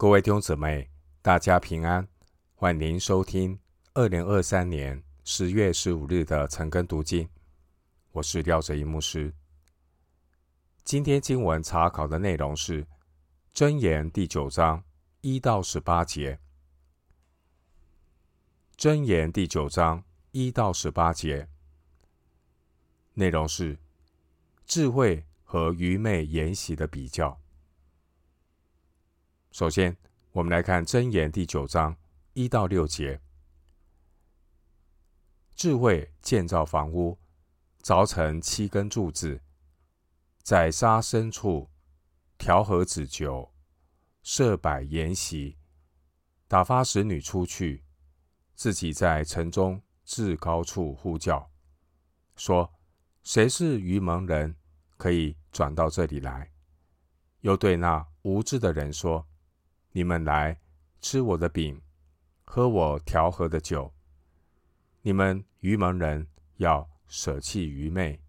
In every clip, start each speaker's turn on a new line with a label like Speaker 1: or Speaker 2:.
Speaker 1: 各位弟兄姊妹，大家平安，欢迎收听二零二三年十月十五日的晨更读经。我是廖哲一牧师。今天经文查考的内容是《箴言》第九章一到十八节，《箴言》第九章一到十八节内容是智慧和愚昧筵席的比较。首先，我们来看《箴言》第九章一到六节。智慧建造房屋，凿成七根柱子，在沙深处调和子酒，设摆筵席，打发使女出去，自己在城中至高处呼叫，说：“谁是愚蒙人，可以转到这里来？”又对那无知的人说。你们来吃我的饼，喝我调和的酒。你们愚蒙人要舍弃愚昧，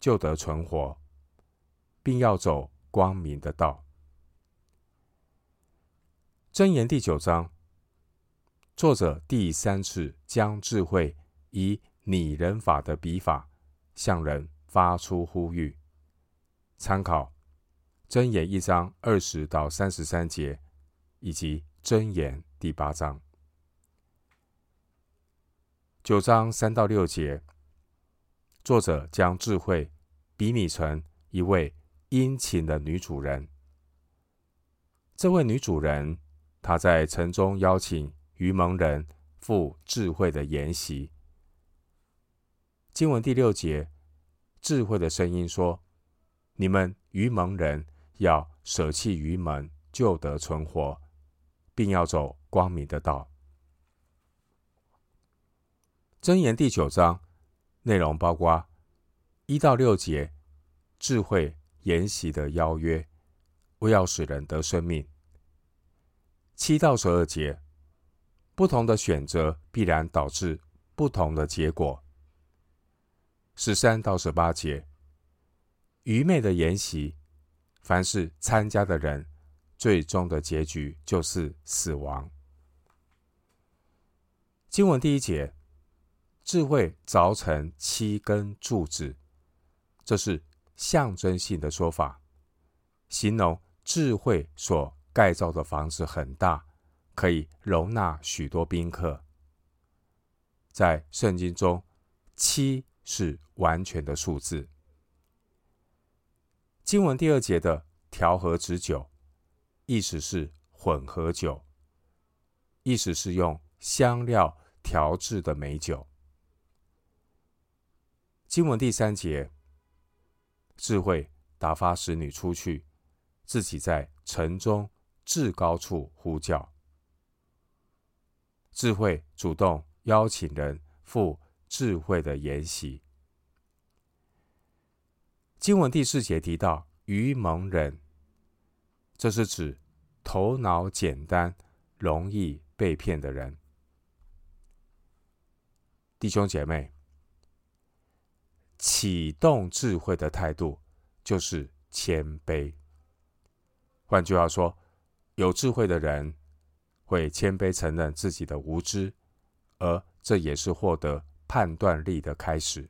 Speaker 1: 就得存活，并要走光明的道。箴言第九章，作者第三次将智慧以拟人法的笔法向人发出呼吁。参考箴言一章二十到三十三节。以及箴言第八章九章三到六节，作者将智慧比拟成一位殷勤的女主人。这位女主人，她在城中邀请愚蒙人赴智慧的筵席。经文第六节，智慧的声音说：“你们愚蒙人要舍弃愚蒙，就得存活。”并要走光明的道。箴言第九章内容包括一到六节智慧研习的邀约，为要使人得生命；七到十二节不同的选择必然导致不同的结果；十三到十八节愚昧的研习，凡是参加的人。最终的结局就是死亡。经文第一节，智慧凿成七根柱子，这是象征性的说法，形容智慧所盖造的房子很大，可以容纳许多宾客。在圣经中，七是完全的数字。经文第二节的调和之酒。意思是混合酒，意思是用香料调制的美酒。经文第三节，智慧打发使女出去，自己在城中至高处呼叫。智慧主动邀请人赴智慧的筵席。经文第四节提到愚蒙人。这是指头脑简单、容易被骗的人。弟兄姐妹，启动智慧的态度就是谦卑。换句话说，有智慧的人会谦卑承认自己的无知，而这也是获得判断力的开始。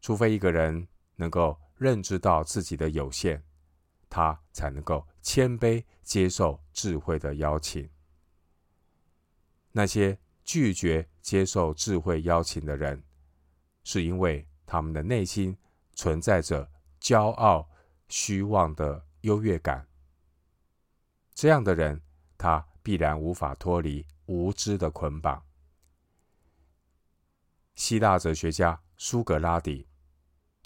Speaker 1: 除非一个人能够认知到自己的有限。他才能够谦卑接受智慧的邀请。那些拒绝接受智慧邀请的人，是因为他们的内心存在着骄傲、虚妄的优越感。这样的人，他必然无法脱离无知的捆绑。希腊哲学家苏格拉底，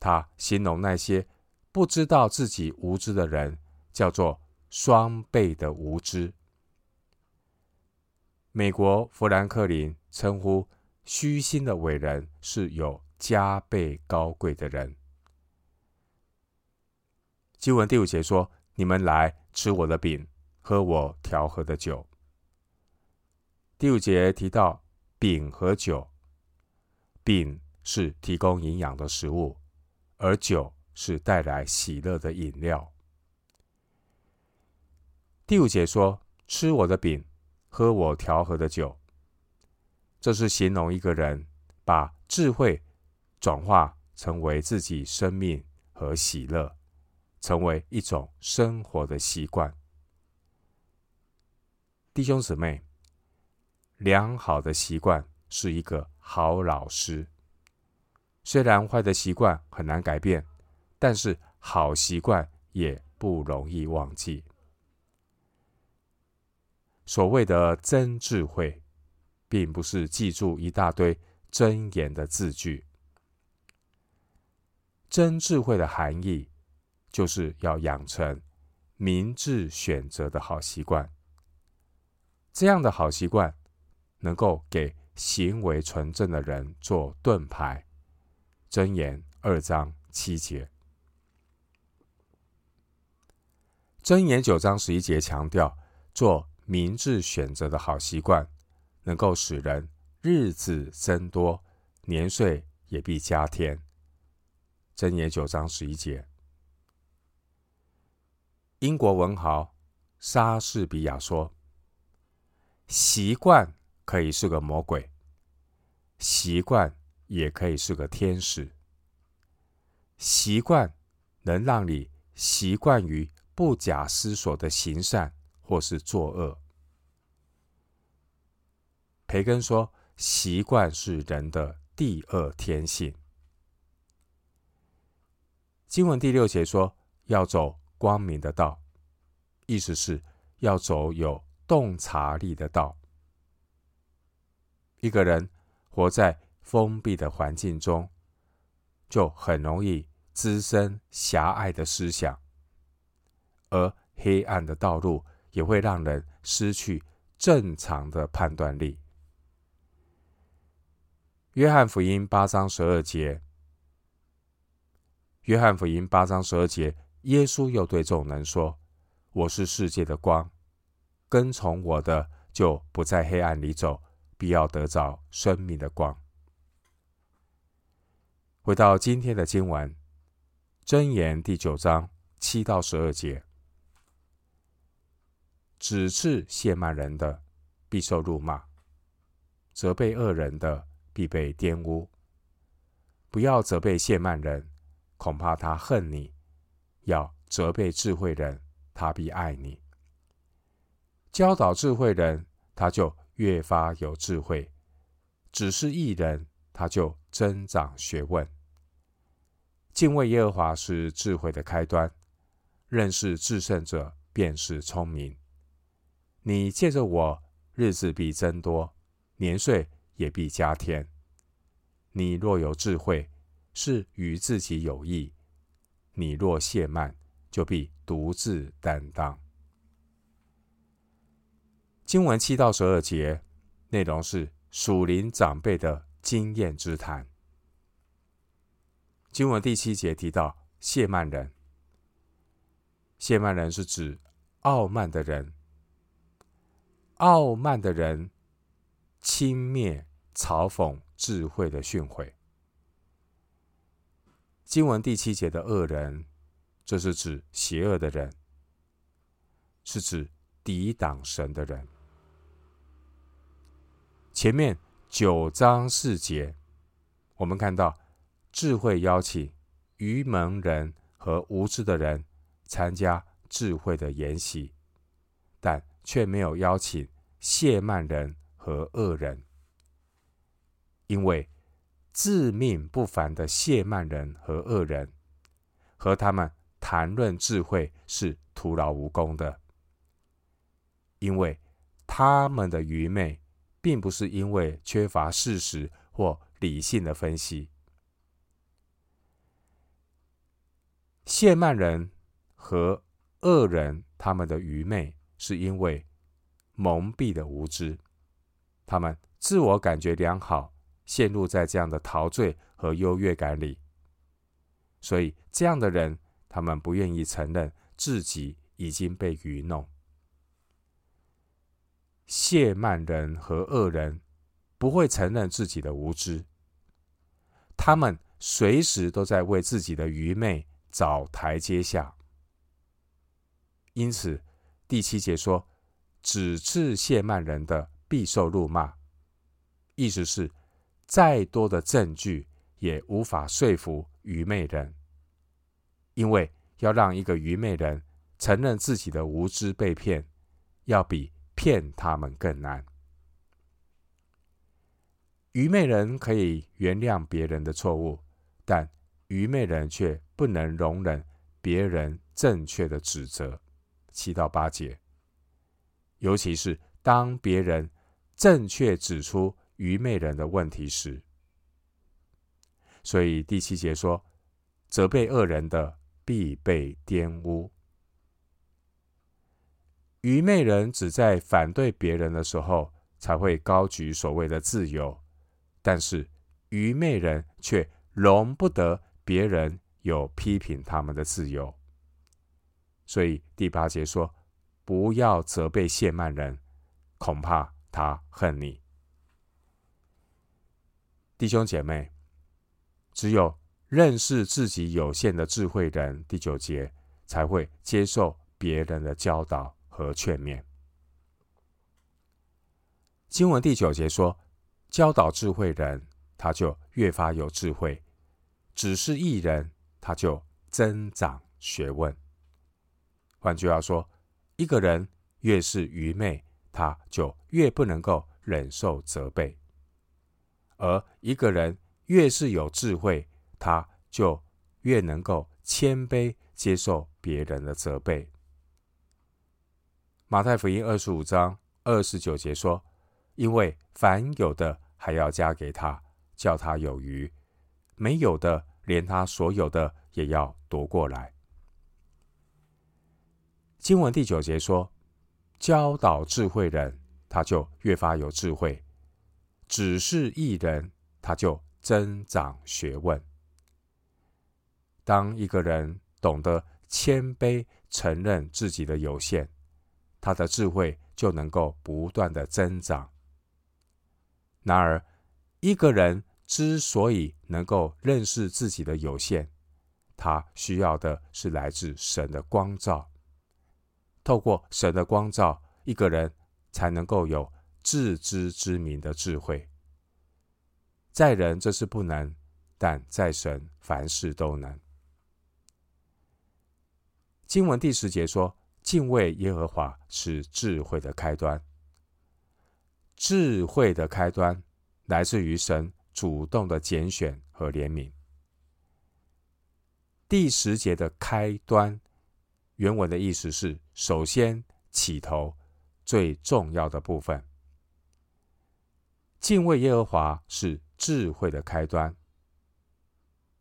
Speaker 1: 他形容那些。不知道自己无知的人，叫做双倍的无知。美国富兰克林称呼虚心的伟人是有加倍高贵的人。经文第五节说：“你们来吃我的饼，喝我调和的酒。”第五节提到饼和酒，饼是提供营养的食物，而酒。是带来喜乐的饮料。第五节说：“吃我的饼，喝我调和的酒。”这是形容一个人把智慧转化成为自己生命和喜乐，成为一种生活的习惯。弟兄姊妹，良好的习惯是一个好老师。虽然坏的习惯很难改变，但是好习惯也不容易忘记。所谓的真智慧，并不是记住一大堆真言的字句。真智慧的含义，就是要养成明智选择的好习惯。这样的好习惯，能够给行为纯正的人做盾牌。箴言二章七节，箴言九章十一节强调做。明智选择的好习惯，能够使人日子增多，年岁也必加添。箴言九章十一节。英国文豪莎士比亚说：“习惯可以是个魔鬼，习惯也可以是个天使。习惯能让你习惯于不假思索的行善。”或是作恶。培根说：“习惯是人的第二天性。”经文第六节说：“要走光明的道”，意思是要走有洞察力的道。一个人活在封闭的环境中，就很容易滋生狭隘的思想，而黑暗的道路。也会让人失去正常的判断力。约翰福音八章十二节，约翰福音八章十二节，耶稣又对众人说：“我是世界的光，跟从我的就不在黑暗里走，必要得着生命的光。”回到今天的经文，箴言第九章七到十二节。指斥亵慢人的，必受辱骂；责备恶人的，必被玷污。不要责备亵慢人，恐怕他恨你；要责备智慧人，他必爱你。教导智慧人，他就越发有智慧；指示义人，他就增长学问。敬畏耶和华是智慧的开端，认识至圣者便是聪明。你借着我，日子必增多，年岁也必加添。你若有智慧，是与自己有益；你若懈慢，就必独自担当。经文七到十二节内容是属灵长辈的经验之谈。经文第七节提到亵慢人，亵慢人是指傲慢的人。傲慢的人轻蔑、嘲讽智慧的训诲。经文第七节的恶人，这是指邪恶的人，是指抵挡神的人。前面九章四节，我们看到智慧邀请愚蒙人和无知的人参加智慧的筵席，但却没有邀请谢曼人和恶人，因为自命不凡的谢曼人和恶人，和他们谈论智慧是徒劳无功的，因为他们的愚昧，并不是因为缺乏事实或理性的分析。谢曼人和恶人，他们的愚昧。是因为蒙蔽的无知，他们自我感觉良好，陷入在这样的陶醉和优越感里，所以这样的人，他们不愿意承认自己已经被愚弄。谢曼人和恶人不会承认自己的无知，他们随时都在为自己的愚昧找台阶下，因此。第七节说：“指斥亵慢人的，必受辱骂。”意思是，再多的证据也无法说服愚昧人，因为要让一个愚昧人承认自己的无知被骗，要比骗他们更难。愚昧人可以原谅别人的错误，但愚昧人却不能容忍别人正确的指责。七到八节，尤其是当别人正确指出愚昧人的问题时，所以第七节说：“责备恶人的必被玷污。”愚昧人只在反对别人的时候才会高举所谓的自由。但是愚昧人却容不得别人有批评他们的自由，所以第八节说：“不要责备谢曼人，恐怕他恨你。”弟兄姐妹，只有认识自己有限的智慧人，第九节才会接受别人的教导和劝勉。经文第九节说。教导智慧人，他就越发有智慧；指示一人，他就增长学问。换句话说，一个人越是愚昧，他就越不能够忍受责备；而一个人越是有智慧，他就越能够谦卑接受别人的责备。马太福音二十五章二十九节说。因为凡有的还要加给他，叫他有余；没有的，连他所有的也要夺过来。经文第九节说：“教导智慧人，他就越发有智慧；指示义人，他就增长学问。”当一个人懂得谦卑承认自己的有限，他的智慧就能够不断的增长。然而，一个人之所以能够认识自己的有限，他需要的是来自神的光照。透过神的光照，一个人才能够有自知之明的智慧。在人这是不能，但在神凡事都能。经文第十节说：“敬畏耶和华是智慧的开端。”智慧的开端来自于神主动的拣选和怜悯。第十节的开端，原文的意思是首先起头最重要的部分。敬畏耶和华是智慧的开端。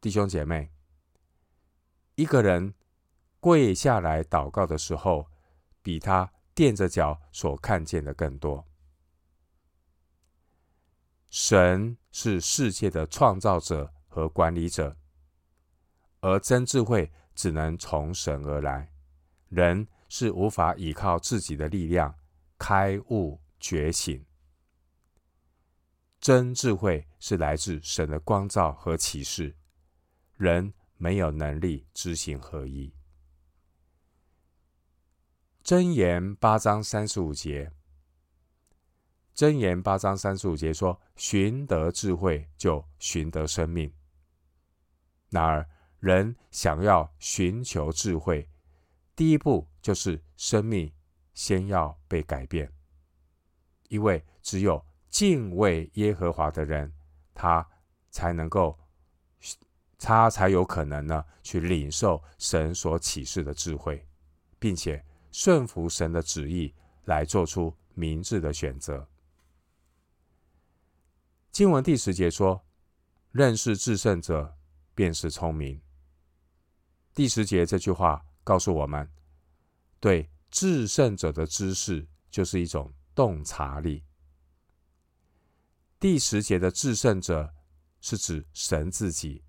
Speaker 1: 弟兄姐妹，一个人跪下来祷告的时候，比他垫着脚所看见的更多。神是世界的创造者和管理者，而真智慧只能从神而来。人是无法依靠自己的力量开悟觉醒。真智慧是来自神的光照和启示，人没有能力知行合一。真言八章三十五节。真言八章三十五节说：“寻得智慧，就寻得生命。”然而，人想要寻求智慧，第一步就是生命先要被改变。因为只有敬畏耶和华的人，他才能够，他才有可能呢，去领受神所启示的智慧，并且顺服神的旨意，来做出明智的选择。经文第十节说：“认识至圣者，便是聪明。”第十节这句话告诉我们，对至圣者的知识就是一种洞察力。第十节的至圣者是指神自己。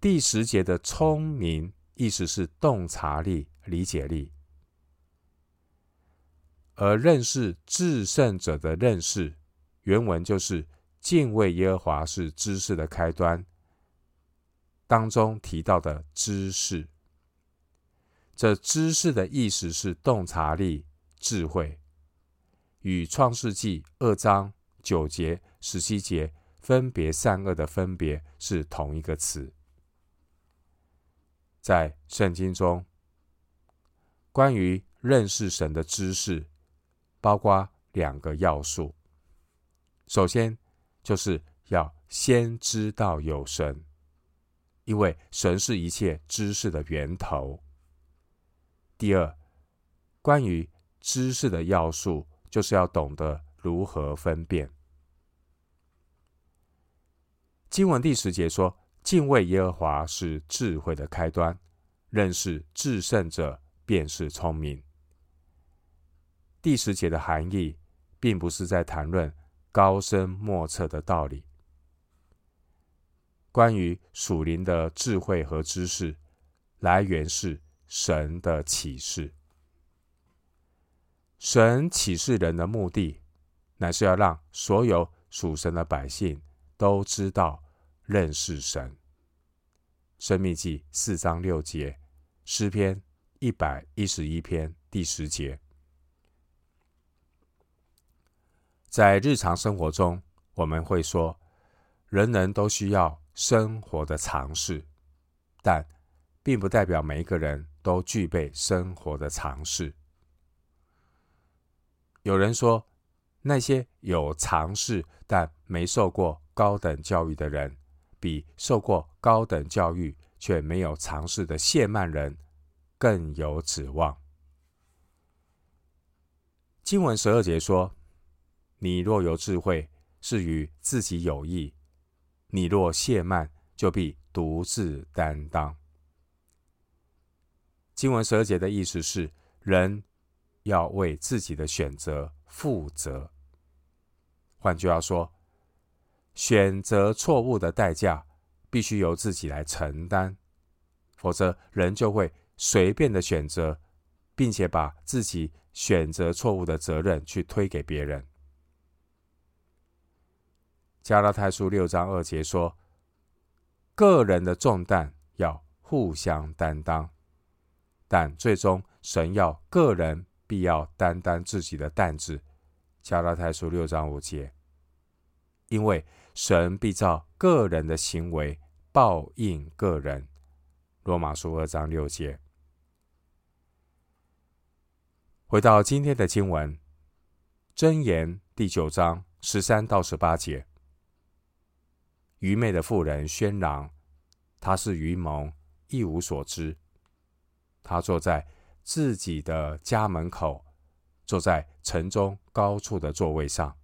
Speaker 1: 第十节的聪明意思是洞察力、理解力，而认识至圣者的认识。原文就是敬畏耶和华是知识的开端，当中提到的知识，这知识的意思是洞察力、智慧，与创世纪二章九节、十七节分别善恶的分别是同一个词。在圣经中，关于认识神的知识，包括两个要素。首先，就是要先知道有神，因为神是一切知识的源头。第二，关于知识的要素，就是要懂得如何分辨。经文第十节说：“敬畏耶和华是智慧的开端，认识至圣者便是聪明。”第十节的含义，并不是在谈论高深莫测的道理。关于属灵的智慧和知识，来源是。神的启示，神启示人的目的，乃是要让所有属神的百姓都知道认识神。申命记四章六节，诗篇一百一十一篇第十节。在日常生活中，我们会说，人人都需要生活的常识，但并不代表每一个人。都具备生活的常识。有人说，那些有常识但没受过高等教育的人，比受过高等教育却没有常识的谢曼人更有指望。经文十二节说：“你若有智慧，是与自己有益；你若谢曼，就必独自担当。”经文十二节的意思是，人要为自己的选择负责。换句话说，选择错误的代价必须由自己来承担，否则人就会随便的选择，并且把自己选择错误的责任去推给别人。加拉太书六章二节说，个人的重担要互相担当。但最终，神要个人必要担当自己的担子。加拉太书六章五节，因为神必照个人的行为报应个人。罗马书二章六节。回到今天的经文，箴言第九章十三到十八节，愚昧的妇人喧嚷，她是愚蒙，一无所知。他坐在自己的家门口，坐在城中高处的座位上，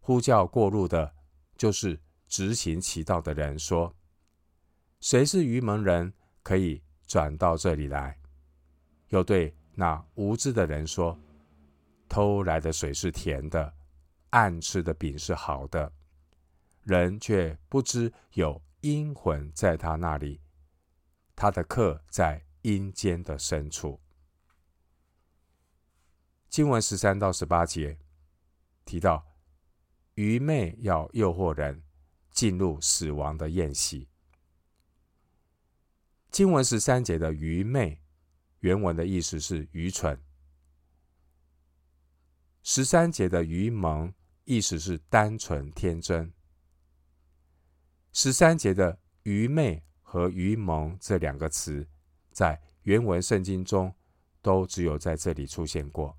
Speaker 1: 呼叫过路的，就是直行其道的人，说：“谁是愚蒙人，可以转到这里来？”又对那无知的人说：“偷来的水是甜的，暗吃的饼是好的，人却不知有阴魂在他那里，他的客在。”阴间的深处，经文十三到十八节提到，愚昧要诱惑人进入死亡的宴席。经文十三节的愚昧，原文的意思是愚蠢；十三节的愚蒙，意思是单纯天真。十三节的愚昧和愚蒙这两个词。在原文圣经中，都只有在这里出现过。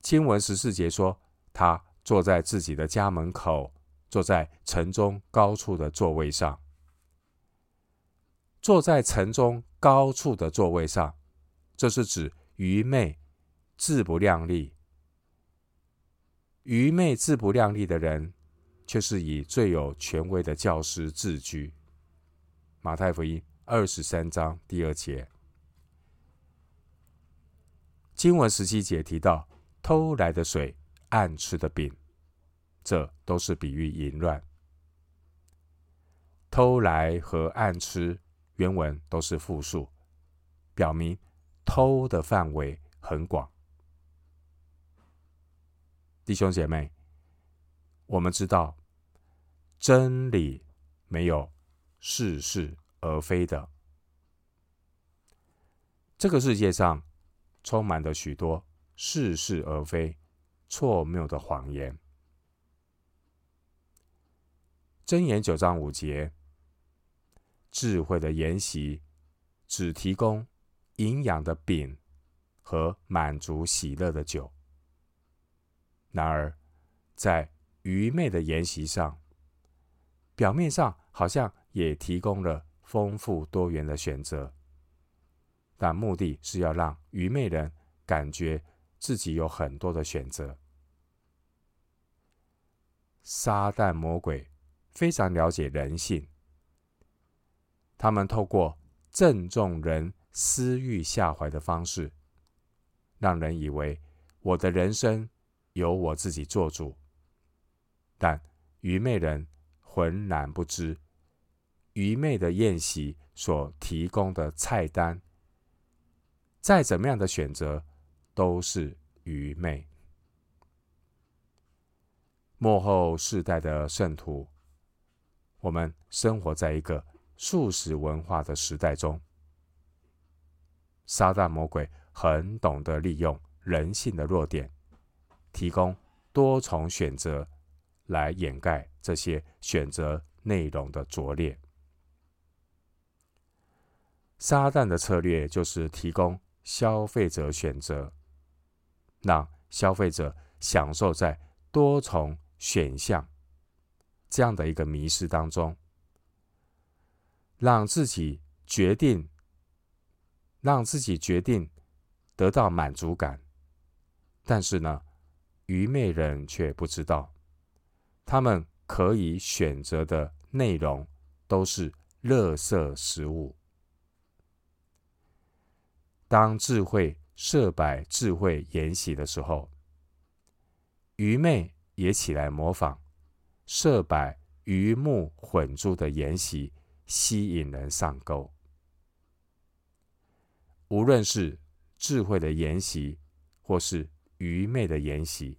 Speaker 1: 经文十四节说，他坐在自己的家门口，坐在城中高处的座位上。坐在城中高处的座位上，这是指愚昧、自不量力。愚昧、自不量力的人，却是以最有权威的教师自居。马太福音。二十三章第二节，经文十七节提到偷来的水、暗吃的饼，这都是比喻淫乱。偷来和暗吃原文都是复数，表明偷的范围很广。弟兄姐妹，我们知道真理没有似是而非的，这个世界上充满了许多似是而非、错谬的谎言。箴言九章五节，智慧的筵席只提供营养的饼和满足喜乐的酒。然而，在愚昧的筵席上，表面上好像也提供了丰富多元的选择。但目的是要让愚昧人感觉自己有很多的选择。撒旦魔鬼非常了解人性，他们透过正中人私欲下怀的方式，让人以为我的人生由我自己做主。但愚昧人浑然不知，愚昧的宴席所提供的菜单。再怎么样的选择，都是愚昧。幕后世代的圣徒，我们生活在一个素食文化的时代中。撒旦魔鬼很懂得利用人性的弱点，提供多重选择来掩盖这些选择内容的拙劣。撒旦的策略就是提供。消费者选择，让消费者享受在多重选项这样的一个迷失当中，让自己决定，让自己决定得到满足感。但是呢，愚昧人却不知道，他们可以选择的内容都是垃圾食物。当智慧设摆智慧筵席的时候，愚昧也起来模仿，设摆鱼目混珠的筵席，吸引人上钩。无论是智慧的筵席，或是愚昧的筵席，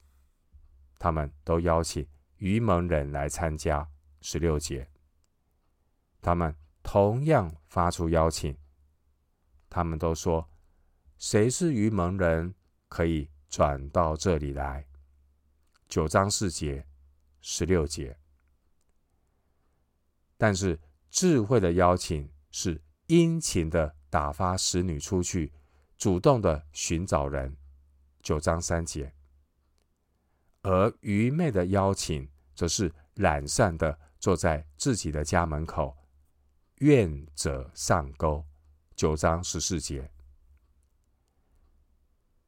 Speaker 1: 他们都邀请愚蒙人来参加。十六节，他们同样发出邀请，他们都说。谁是愚蒙人，可以转到这里来。九章四节、十六节。但是智慧的邀请是殷勤的打发使女出去，主动的寻找人。九章三节。而愚昧的邀请，则是懒散的坐在自己的家门口，愿者上钩。九章十四节。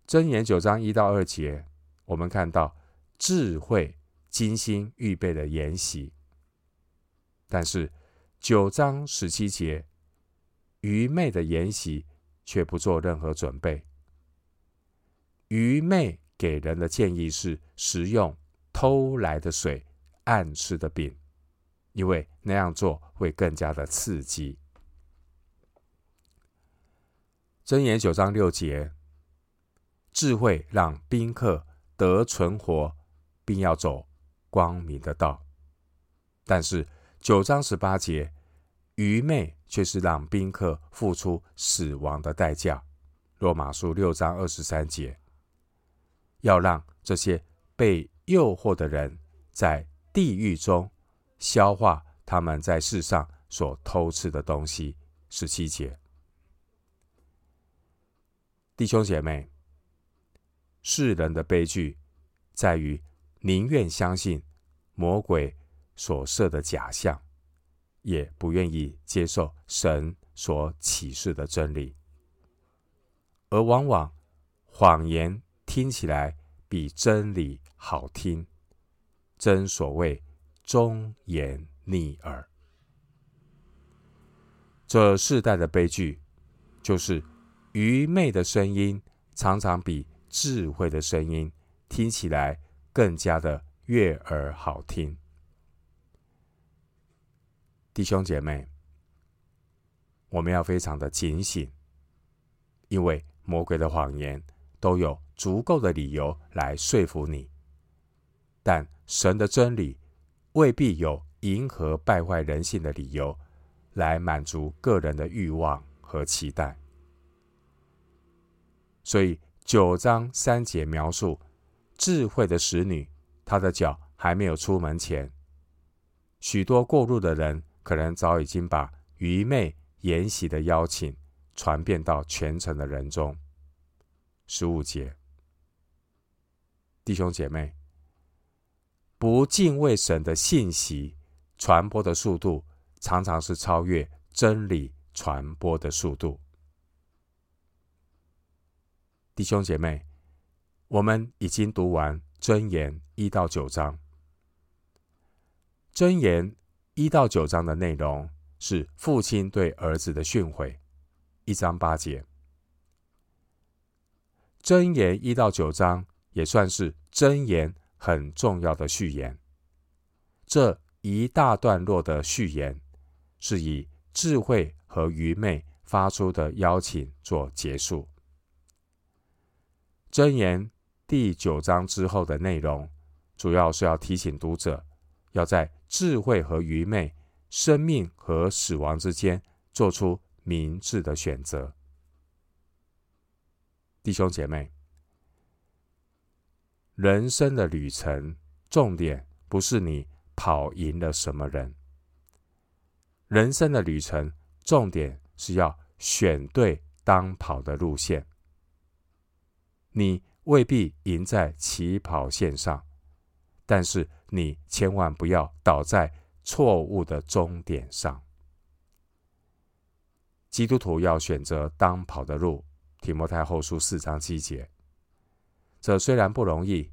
Speaker 1: 箴言九章一到二节，我们看到智慧精心预备的筵席，但是九章十七节，愚昧的筵席却不做任何准备。愚昧给人的建议是食用偷来的水、暗吃的饼，因为那样做会更加的刺激。箴言九章六节。智慧让宾客得存活，并要走光明的道。但是九章十八节，愚昧却是让宾客付出死亡的代价。罗马书六章二十三节，要让这些被诱惑的人在地狱中消化他们在世上所偷吃的东西。十七节，弟兄姐妹。世人的悲剧，在于宁愿相信魔鬼所设的假象，也不愿意接受神所启示的真理。而往往谎言听起来比真理好听，真所谓忠言逆耳。这世代的悲剧，就是愚昧的声音常常比。智慧的声音听起来更加的悦耳好听，弟兄姐妹，我们要非常的警醒，因为魔鬼的谎言都有足够的理由来说服你，但神的真理未必有迎合败坏人性的理由来满足个人的欲望和期待。所以九章三节描述智慧的使女，她的脚还没有出门前，许多过路的人可能早已经把愚昧筵席的邀请传遍到全城的人中。十五节，弟兄姐妹，不敬畏神的信息传播的速度，常常是超越真理传播的速度。弟兄姐妹，我们已经读完箴言一到九章。箴言一到九章的内容是父亲对儿子的训诲，一章八节。箴言一到九章也算是箴言很重要的序言。这一大段落的序言是以智慧和愚昧发出的邀请做结束。箴言第九章之后的内容，主要是要提醒读者，要在智慧和愚昧、生命和死亡之间做出明智的选择。弟兄姐妹，人生的旅程重点不是你跑赢了什么人，人生的旅程重点是要选对当跑的路线。你未必赢在起跑线上，但是你千万不要倒在错误的终点上。基督徒要选择当跑的路，提摩太后书四章七节。这虽然不容易，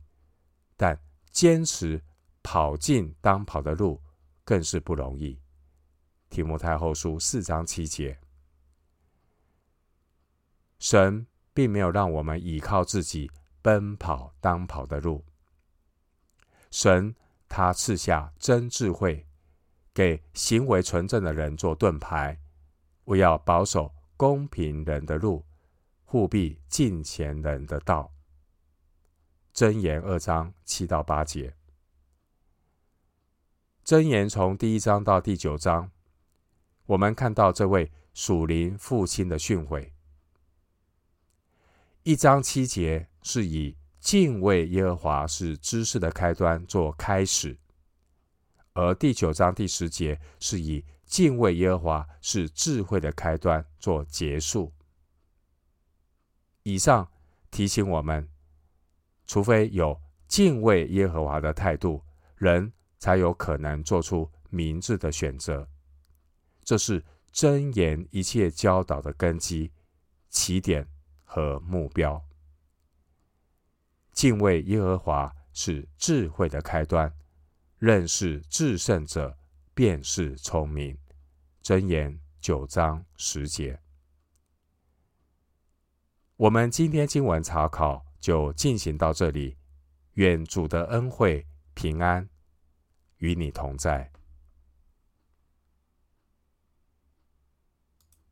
Speaker 1: 但坚持跑进当跑的路更是不容易。提摩太后书四章七节，神。并没有让我们依靠自己奔跑当跑的路。神他赐下真智慧，给行为纯正的人做盾牌，为要保守公平人的路，护庇敬虔人的道。箴言二章七到八节。箴言从第一章到第九章，我们看到这位属灵父亲的训诲。一章七节是以敬畏耶和华是知识的开端做开始，而第九章第十节是以敬畏耶和华是智慧的开端做结束。以上提醒我们，除非有敬畏耶和华的态度，人才有可能做出明智的选择。这是箴言一切教导的根基、起点。和目标，敬畏耶和华是智慧的开端，认识至圣者便是聪明。箴言九章十节。我们今天经文查考就进行到这里，愿主的恩惠平安与你同在。